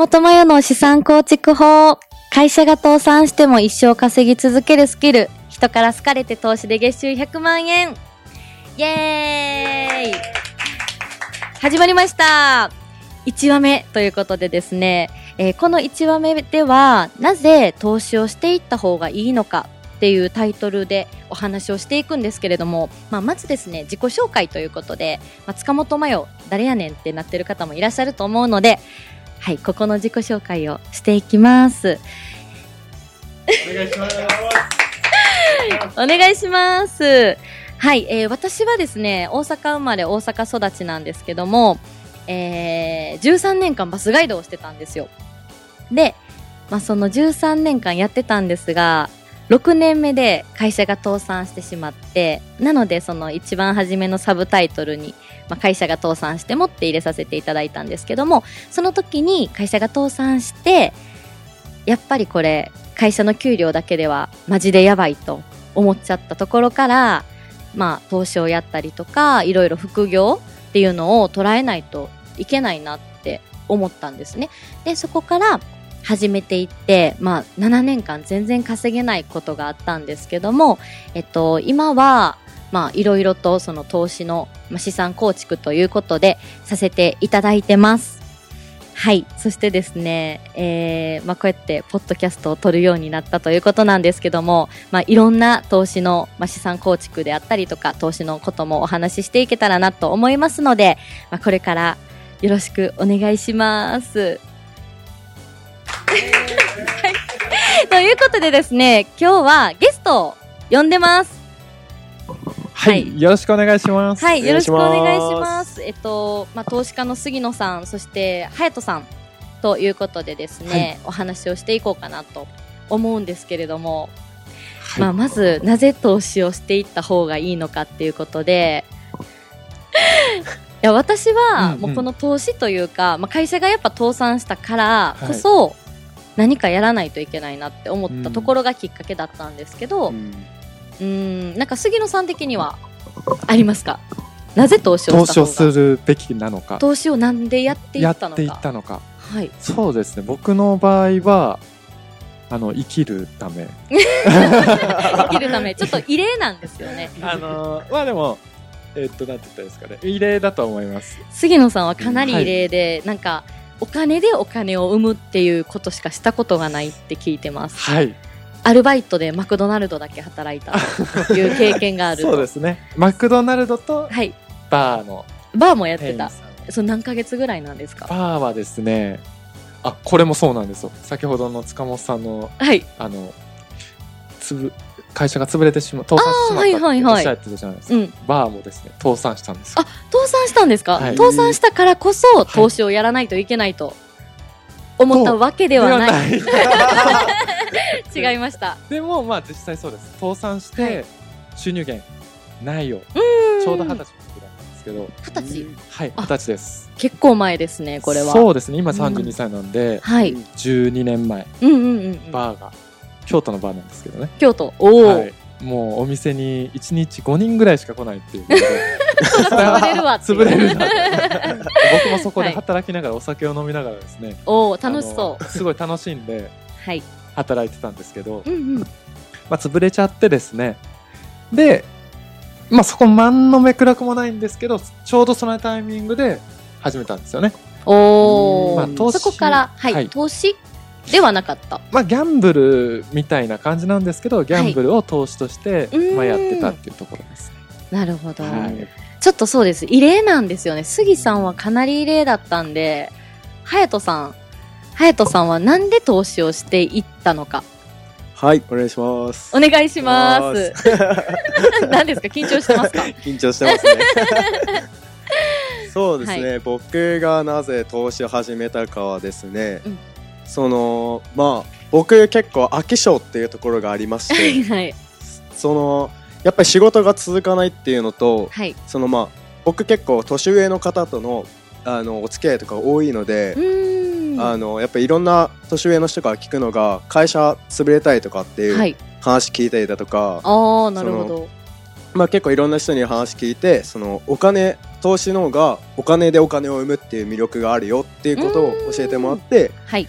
本麻代の資産構築法。会社が倒産しても一生稼ぎ続けるスキル。人から好かれて投資で月収100万円。イエーイ始まりました1話目ということでですね、えーこの1話目では、なぜ投資をしていった方がいいのかっていうタイトルでお話をしていくんですけれども、まあ、まずですね、自己紹介ということで、まあ、塚本麻代、誰やねんってなってる方もいらっしゃると思うので、はい、ここの自己紹介をしていきます。お願いします。お願いします。はい、えー私はですね、大阪生まれ、大阪育ちなんですけども、えー13年間バスガイドをしてたんですよ。で、まあ、その13年間やってたんですが、6年目で会社が倒産してしまって、なのでその一番初めのサブタイトルに、まあ、会社が倒産してもって入れさせていただいたんですけども、その時に会社が倒産して、やっぱりこれ、会社の給料だけではマジでやばいと思っちゃったところから、まあ、投資をやったりとか、いろいろ副業っていうのを捉えないといけないなって思ったんですね。で、そこから始めていって、まあ、7年間全然稼げないことがあったんですけども、えっと、今は、まあ、いろいろとその投資のまあ資産構築ということでさせていただいてます。はい。そしてですね、えー、まあ、こうやって、ポッドキャストを撮るようになったということなんですけども、まあ、いろんな投資の、まあ、資産構築であったりとか、投資のこともお話ししていけたらなと思いますので、まあ、これからよろしくお願いします。はいということでですね、今日はゲストを呼んでます。ははいい、よろしくお願いします。はい、よろしくお願いしま。ます。えっと、まあ、投資家の杉野さん、そして、隼人さんということでですね、お話をしていこうかなと思うんですけれども、まあ、まず、なぜ投資をしていった方がいいのかっていうことで、いや、私は、うんうん。もうこの投資というか、まあ、会社がやっぱ倒産したからこそ、何かやらないといけないなって思ったところがきっかけだったんですけど、うんうーん、なんか杉野さん的にはありますか？なぜ投資を投資をするべきなのか、投資をなんでやっていやったのか？っていったのか。はい。そうですね。僕の場合は、あの生きるため。生きるため、ちょっと異例なんですよね。あのまあでも。えっと、なんて言ったらいいですかね。異例だと思います。杉野さんはかなり異例で、なんか、お金でお金を生むっていうことしかしたことがないって聞いてます。はい。アルバイトでマクドナルドだけ働いたという経験があると。そうですね。マクドナルドとはい。バーのバーもやってた。その何ヶ月ぐらいなんですか？バーはですね。あ、これもそうなんですよ。先ほどの塚本さんのはい。あの、つぶ、会社が潰れてしまう、倒産してしまったってあーはいはいはいおっしゃってたじゃないですか。うん。バーもですね、倒産したんですよ。あ、倒産したんですか、はい倒産したからこそ、投資をやらないといけないと思ったわけではない。違いました。でも、まあ実際そうです。倒産しはいて、収入源ないよ。うんちょうど二十歳の時だったんですけど、二十歳？はい、あ二十歳です。結構前ですね、これは。そうですね、今うん32歳なんで、はい。12年前、うんうんうんうん。バーが、京都のバーなんですけどね。京都。おお、はい。もうお店に1日5人ぐらいしか来ないっていう。潰れるわ潰れるな。僕もそこで働きながらお酒を飲みながらですね、おお楽しそあのすごい楽しんでう。はい。働いてたんですけど、うんうん。まあ、潰れちゃってですね。で、まあ、そこ何の目くらくもないんですけどちょうどそのタイミングで始めたんですよね、おお、まあ投資そこから、はい、はい。投資ではなかった。まあ、ギャンブルみたいな感じなんですけどギャンブルを投資として、うんまあ、やってたっていうところです、なるほど、はいちょっとそうです。異例なんですよね。杉さんはかなり異例だったんで、隼人さん、隼人さんはなんで投資をしていったのか、はい、お願いします。お願いします。何ですか？緊張してますか？緊張してますね。そうですね、僕がなぜ投資を始めたかはですね、うんそのまあ僕結構飽き性っていうところがありまし はいてはい。そのやっぱり仕事が続かないっていうのとはい。そのまあ僕結構年上の方とのあのお付き合いとか多いので。あのやっぱりいろんな年上の人から聞くのが会社潰れたいとかっていうはい。話聞いたりだとか、ああ、なるほど。まあ、結構いろんな人に話聞いてそのお金投資の方がお金でお金を生むっていう魅力があるよっていうことを教えてもらってはい。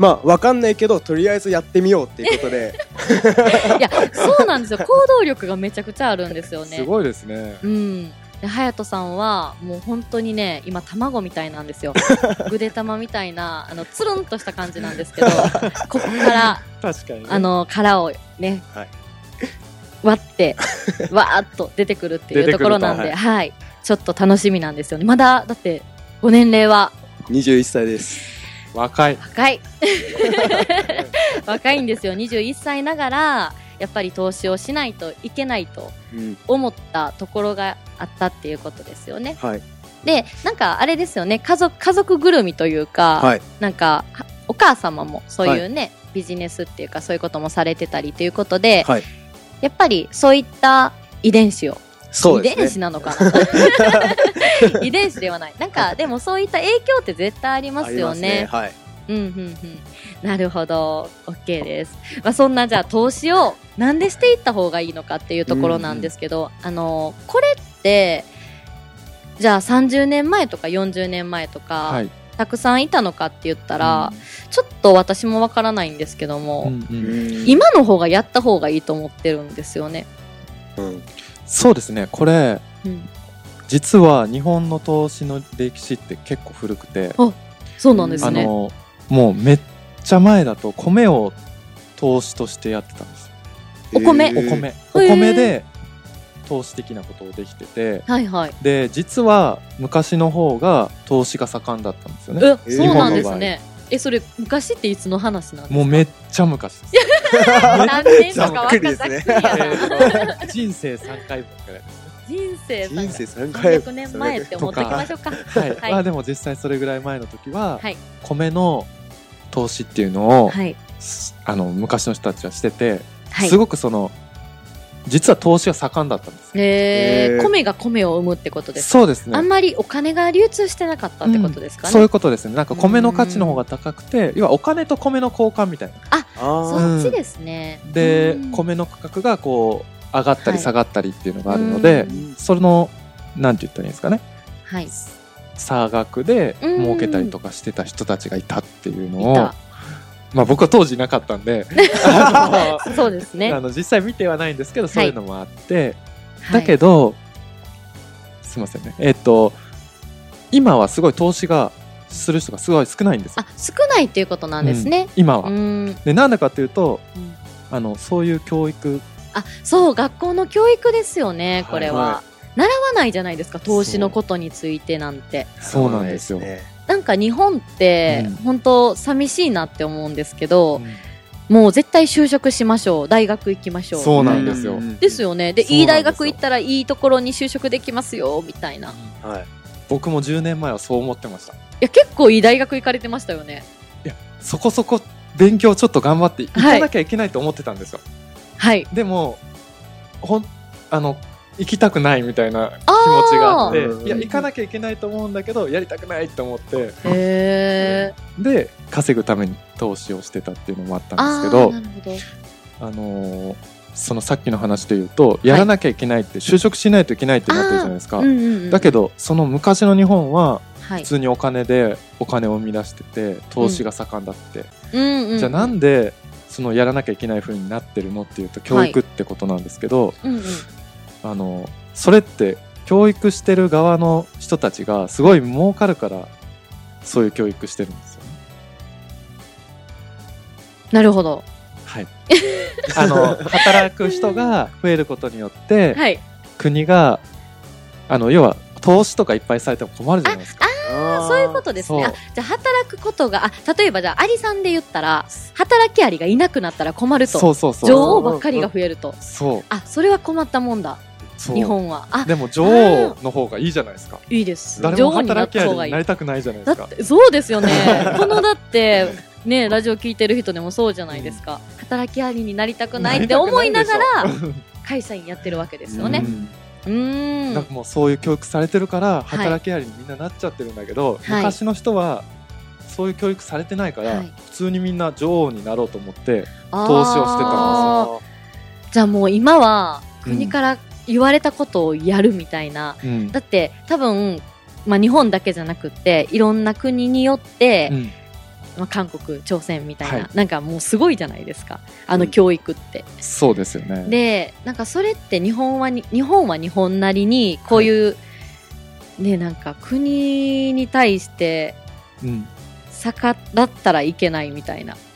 まあわかんないけどとりあえずやってみようっていうことで いや、そうなんですよ。行動力がめちゃくちゃあるんですよね。すごいですね。うん。で、隼人さんは、もう本当にね、今、卵みたいなんですよ。ぐで玉みたいな、あの、つるんとした感じなんですけど、ここから、確かに、ね。あの、殻をね、はい割って、わーっと出てくるっていうところなんで、出てはい、ちょっと楽しみなんですよね。まだ、だって、ご年齢は21歳です若い。若い。若いんですよ。21歳ながら、やっぱり投資をしないといけないとうん思ったところがあったっていうことですよね。はいで、なんかあれですよね、家族、家族ぐるみというか、はいなんか、はお母様もそういうね、ビジネスっていうかそういうこともされてたりということで、はいやっぱりそういった遺伝子を、そうですね子なのかな 遺伝子ではない。なんか、でもそういった影響って絶対ありますよね。ありはいうんうんうん。なるほど。OK です。まあ、そんなじゃあ投資をなんでしていった方がいいのかっていうところなんですけど、あの、これって、じゃあ30年前とか40年前とか、はい。たくさんいたのかって言ったら、ちょっと私もわからないんですけども、うんうんうん今の方がやった方がいいと思ってるんですよね。うんそうですね。これ、うん。実は日本の投資の歴史って結構古くて、そうなんですね。あの、もうめっちゃ前だと米を投資としてやってたんですよ。お米へーお米。お米で投資的なことをできてて、はいはい。で、実は昔の方が投資が盛んだったんですよね。え、そうなんです日本のね。え、それ昔っていつの話なんですか？もうめっちゃ昔です。何年とかざっわかっくりやなえーと人生3回分くらいですね。人生人生3回300年前って思っておきましょうか。はい。はいまあでも実際それぐらい前の時は、はい米の投資っていうのを、はい。すあの昔の人たちはしてて、はいす。ごくその実は投資が盛んだったんですへー米が米を生むってことですか？そうですね。あんまりお金が流通してなかったってことですかね？そういうことですね。なんか米の価値の方が高くて、要はお金と米の交換みたいな。あそーっちですね。でうん、米の価格がこう上がったりはい下がったりっていうのがあるので、うんそのなんて言ったらいいんですかね？はい。差額でうん儲けたりとかしてた人たちがいたっていうのいを、た。まあ僕は当時いなかったんで、そうですね。あの実際見てはないんですけど、そういうのもあって、はいだけど、すみませんね。えっと、今はすごい投資がする人がすごい少ないんですよあ、少ないっていうことなんですね。今は。うん。で、なんでかっていうと、うんあの、そういう教育、あ、そう、学校の教育ですよね、これは。は習わないじゃないですか、投資のことについてなんて。そうなんですよ。ねなんか日本ってうん、本当寂しいなって思うんですけど、うんもう絶対就職しましょう、大学行きましょう。そうなんですようんですよね。で、いい大学行ったらいいところに就職できますよ、みたいな。いはい僕も10年前はそう思ってました。や、結構いい大学行かれてましたよね。そこそこ勉強ちょっと頑張っていかなきゃいけないと思ってたんですよ。はい。でも、ほん、あの、行きたくないみたいな気持ちがあっていや、行かなきゃいけないと思うんだけど、やりたくないと思って。で、稼ぐために投資をしてたっていうのもあったんですけど、なるほど。あのーそのさっきの話で言うと、やらなきゃいけないって、就職しないといけないってなってるじゃないですか。うんうんうん、だけど、その昔の日本は、はい普。通にお金でお金を生み出してて、投資が盛んだって。うんうんうん、じゃあなんで、そのやらなきゃいけない風になってるのっていうと、教育ってことなんですけど、うんうん、あの、それって、教育してる側の人たちがすごい儲かるから、そういう教育してるんですよね。なるほど。はい。あの、働く人が増えることによって、はい。国が、あの、要は、投資とかいっぱいされても困るじゃないですか。あそういうことですね。じゃあ働くことが、あ、例えばじゃあアリさんで言ったら、働きアリがいなくなったら困ると。そうそうそう。女王ばっかりが増えると。そう。あ、それは困ったもんだ。日本は。あ、でも女王の方がいいじゃないですか。いいです。誰も女王になっ働きあり。になりたくないじゃないですか。そうですよね。このだって、ね、ラジオ聞いてる人でもそうじゃないですか。働きアリになりたくないって思いながら、会社員やってるわけですよね。うん。なんかもうそういう教育されてるから働きありにみんななっちゃってるんだけど、はい昔の人はそういう教育されてないから、はい普通にみんな女王になろうと思って投資をしてたんじゃあもう今はうん国から言われたことをやるみたいな。うん。だって多分、まあ、日本だけじゃなくっていろんな国によって、うん。まあ、韓国朝鮮みたいな、はい。なんかもうすごいじゃないですか。あのうん教育って、そうですよね。でなんかそれって日本はに日本は日本なりにこういう、ねなんか国に対してうん。逆らったらいけないみたいな。まあ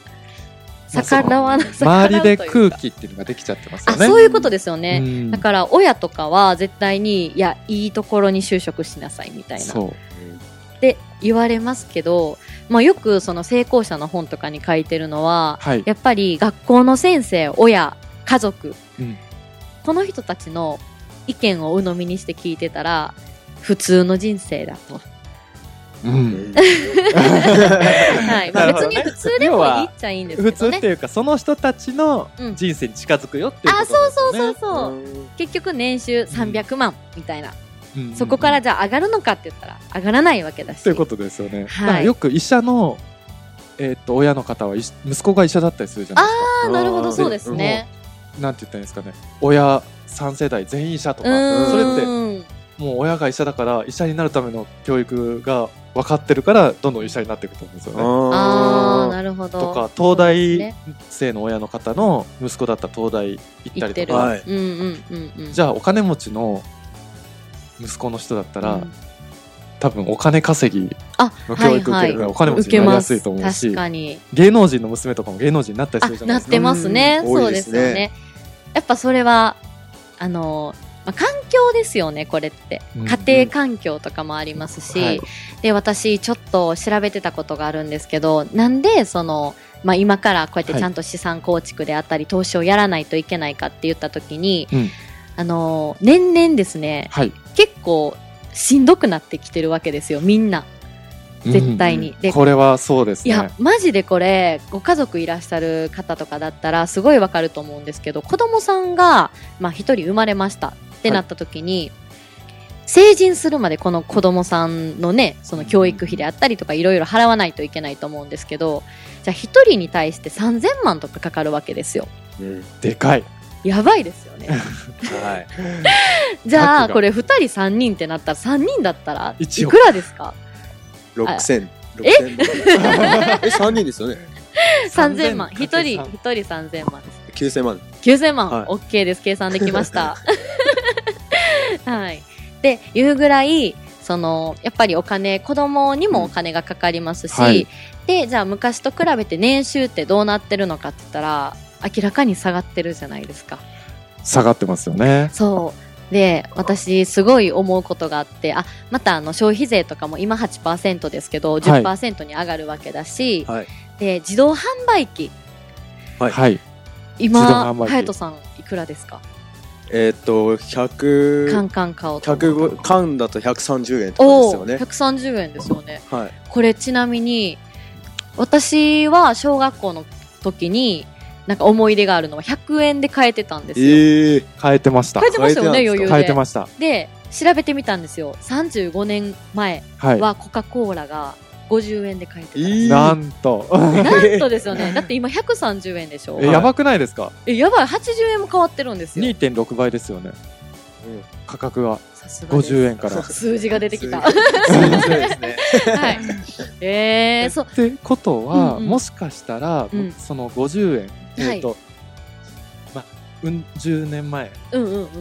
逆らわな周りで空気っていうのができちゃってますよあね。そういうことですよね、うんだから親とかは絶対にいやいいところに就職しなさいみたいなそう。って言われますけど、まあ、よくその成功者の本とかに書いてるのははい。やっぱり学校の先生親家族、うんこの人たちの意見を鵜呑みにして聞いてたら普通の人生だと、うん。はい。まあ、別に普通でもいいっちゃいいんですけ普どね。通っていうか、その人たちのうん。人生に近づくよっていうこあとですそう。そうそうそう、結局年収300万みたいな、うん。うんうんそこからじゃあ上がるのかって言ったら上がらないわけだし。ということですよね。はい。よく医者の、えーっと、親の方は、い息子が医者だったりするじゃないですか。ああなるほどそうですね。なんて言ったんですかね。親3世代全員医者とか、それってもう親が医者だから医者になるための教育が分かってるからどんどん医者になっていくと思うんですよね。あなるほど。とか東大生の親の方の息子だったら東大行ったりとか、はい。うんうんうんうん。じゃあお金持ちの息子の人だったら、うん。多分お金稼ぎあの教育受けるからお金持ちになりやすいと思うし、確かに。芸能人の娘とかも芸能人になったりあするじゃなですか。ないってますね、うん。そうですよね。やっぱそれはあの、まあ、環境ですよねこれって。うん家庭環境とかもありますし、はい。で私ちょっと調べてたことがあるんですけどなんでその、まあ、今からこうやってちゃんと資産構築であったり、投資をやらないといけないかって言った時にうん。あの年々ですねはい。結構しんどくなってきてるわけですよみんな。絶対に。でこれはそうですね。いや、マジでこれ、ご家族いらっしゃる方とかだったら、すごいわかると思うんですけど、子供さんが、まあ、一人生まれましたってなった時に、成人するまでこの子供さんのね、その教育費であったりとかいろいろ払わないといけないと思うんですけど、じゃあ一人に対して3000万とかかかるわけですよ。でかい。やばいですよね。はい。じゃあ、これ二人三人ってなったら、三人だったら、いくらですか？六千。え？え、三人ですよね。?3000 万。一かけ人、三一人3000万です。九千万。9000万、はい OK です計算できました はい。でいうぐらいそのやっぱりお金子供にもお金がかかりますし、はい。でじゃあ昔と比べて年収ってどうなってるのかって言ったら明らかに下がってるじゃないですか。下がってますよね。そう。で私すごい思うことがあってあまたあの消費税とかも今8%ですけど10%に上がるわけだし、はい。で自動販売機。はい。今販売機。隼人さんいくらですか？えーっと、百。カンカン買おうと思百う五缶だと百三十円とかですよね。130円ですよねはい。これちなみに私は小学校の時になんか思い出があるのは100円で買えてたんですよ、ええ。変えてました買え。てましたよね余裕で変えてました。で調べてみたんですよ35年前はい。はコカ・コーラが50円で買えてたら。しいいいなんと。なんとですよね。だって今 130円でしょ。え、やばくないですか？えやばい。80円も変わってるんですよ ?2.6 倍ですよね。価格がさすがです。50円から。っ数字が出てきた。すいませんですね。はい。えー、そう。てことは、うんうん。もしかしたら、うん。その50円、はいえっ、と、まあ、うん、10年前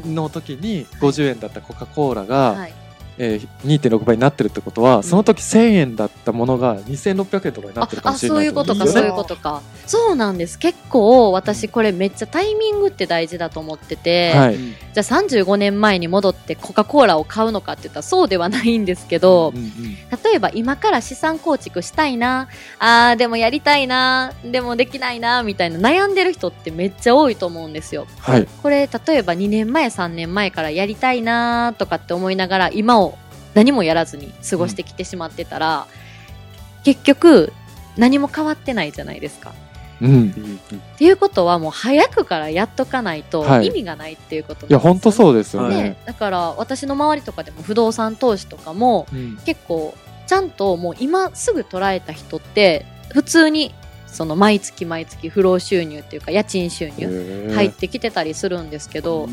の時に50円だったコカ・コーラが、はいえー2.6倍になってるってことは、その時1000円だったものが2600円とかになあってるかもあしれないいうそうことか、ですよねそういうことか。そうなんです。結構私これめっちゃタイミングって大事だと思ってて、はい。じゃあ35年前に戻ってコカ・コーラを買うのかって言ったらそうではないんですけど、うんうん例えば今から資産構築したいな、あーでもやりたいな、でもできないな、みたいな悩んでる人ってめっちゃ多いと思うんですよ。はい。これ例えば2年前3年前からやりたいなとかって思いながら今を何もやらずに過ごしてきてしまってたら、結局何も変わってないじゃないですか。うん。っていうことはもう早くからやっとかないとはい意味がないっていうことなんいや、本当うそうですよはね。ね、だから私の周りとかでも不動産投資とかもうん結構ちゃんともう今すぐ捉えた人って普通にその毎月毎月不労収入っていうか家賃収入入ってきてたりするんですけど、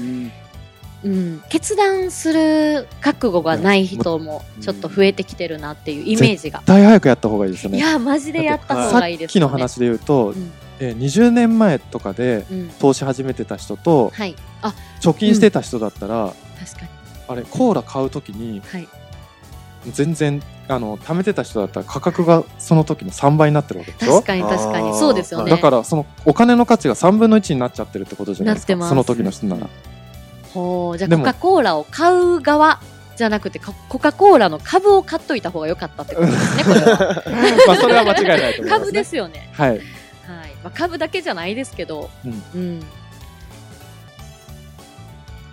うん、決断する覚悟がない人もちょっと増えてきてるなっていうイメージが。大早くやった方がいいですよね。いや、マジでやった方さがいいですっきの話で言うと、うんえー20年前とかでうん。投資始めてた人とはい。あ、貯金してた人だったら、確かに。あれコーラ買うときにはい。全然あの貯めてた人だったら価格がその時の3倍になってるわけでしょ？確かに確かに。そうですよね。だからそのお金の価値が3分の1になっちゃってるってことじゃないですか？その時の人ならほう、じゃあコカ・コーラを買う側じゃなくて、かコカ・コーラの株を買っといた方が良かったってことですね、これは。まあそれは間違いないと思います、ね、株ですよね。はいはい。まあ、株だけじゃないですけど、うんうん。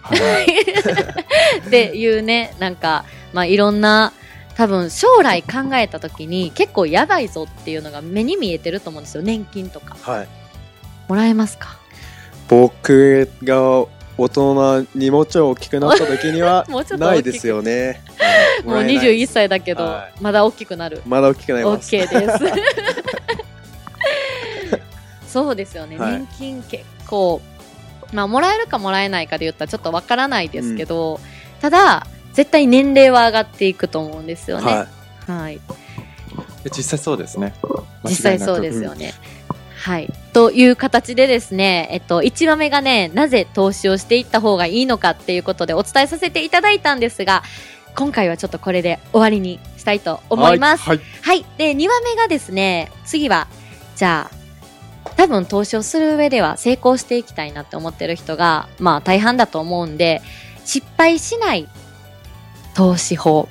はい っていうね、なんか、まあ、いろんな、多分将来考えた時に結構やばいぞっていうのが目に見えてると思うんですよ。年金とか。はいもらえますか？僕が大人にもうちょい大きくなった時には もうちょっと大きくないですよねもうらえない21歳だけど、はまだ大きくなる。まだ大きくなります OK です。そうですよね。はい年金結構、まあ、もらえるかもらえないかで言ったらちょっとわからないですけど、ただ、絶対年齢は上がっていくと思うんですよね。ははい。で実際そうですね実際そうですよね。はい。という形でですね、えっと、1話目がね、なぜ投資をしていった方がいいのかっていうことでお伝えさせていただいたんですが、今回はちょっとこれで終わりにしたいと思います。はいはい。で、2話目がですね、次は、じゃあ、多分投資をする上では成功していきたいなって思ってる人が、まあ大半だと思うんで、失敗しない投資法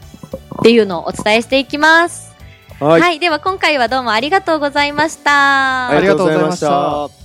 っていうのをお伝えしていきます。はいはい。では今回はどうもありがとうございました。ありがとうございましたありがとうございました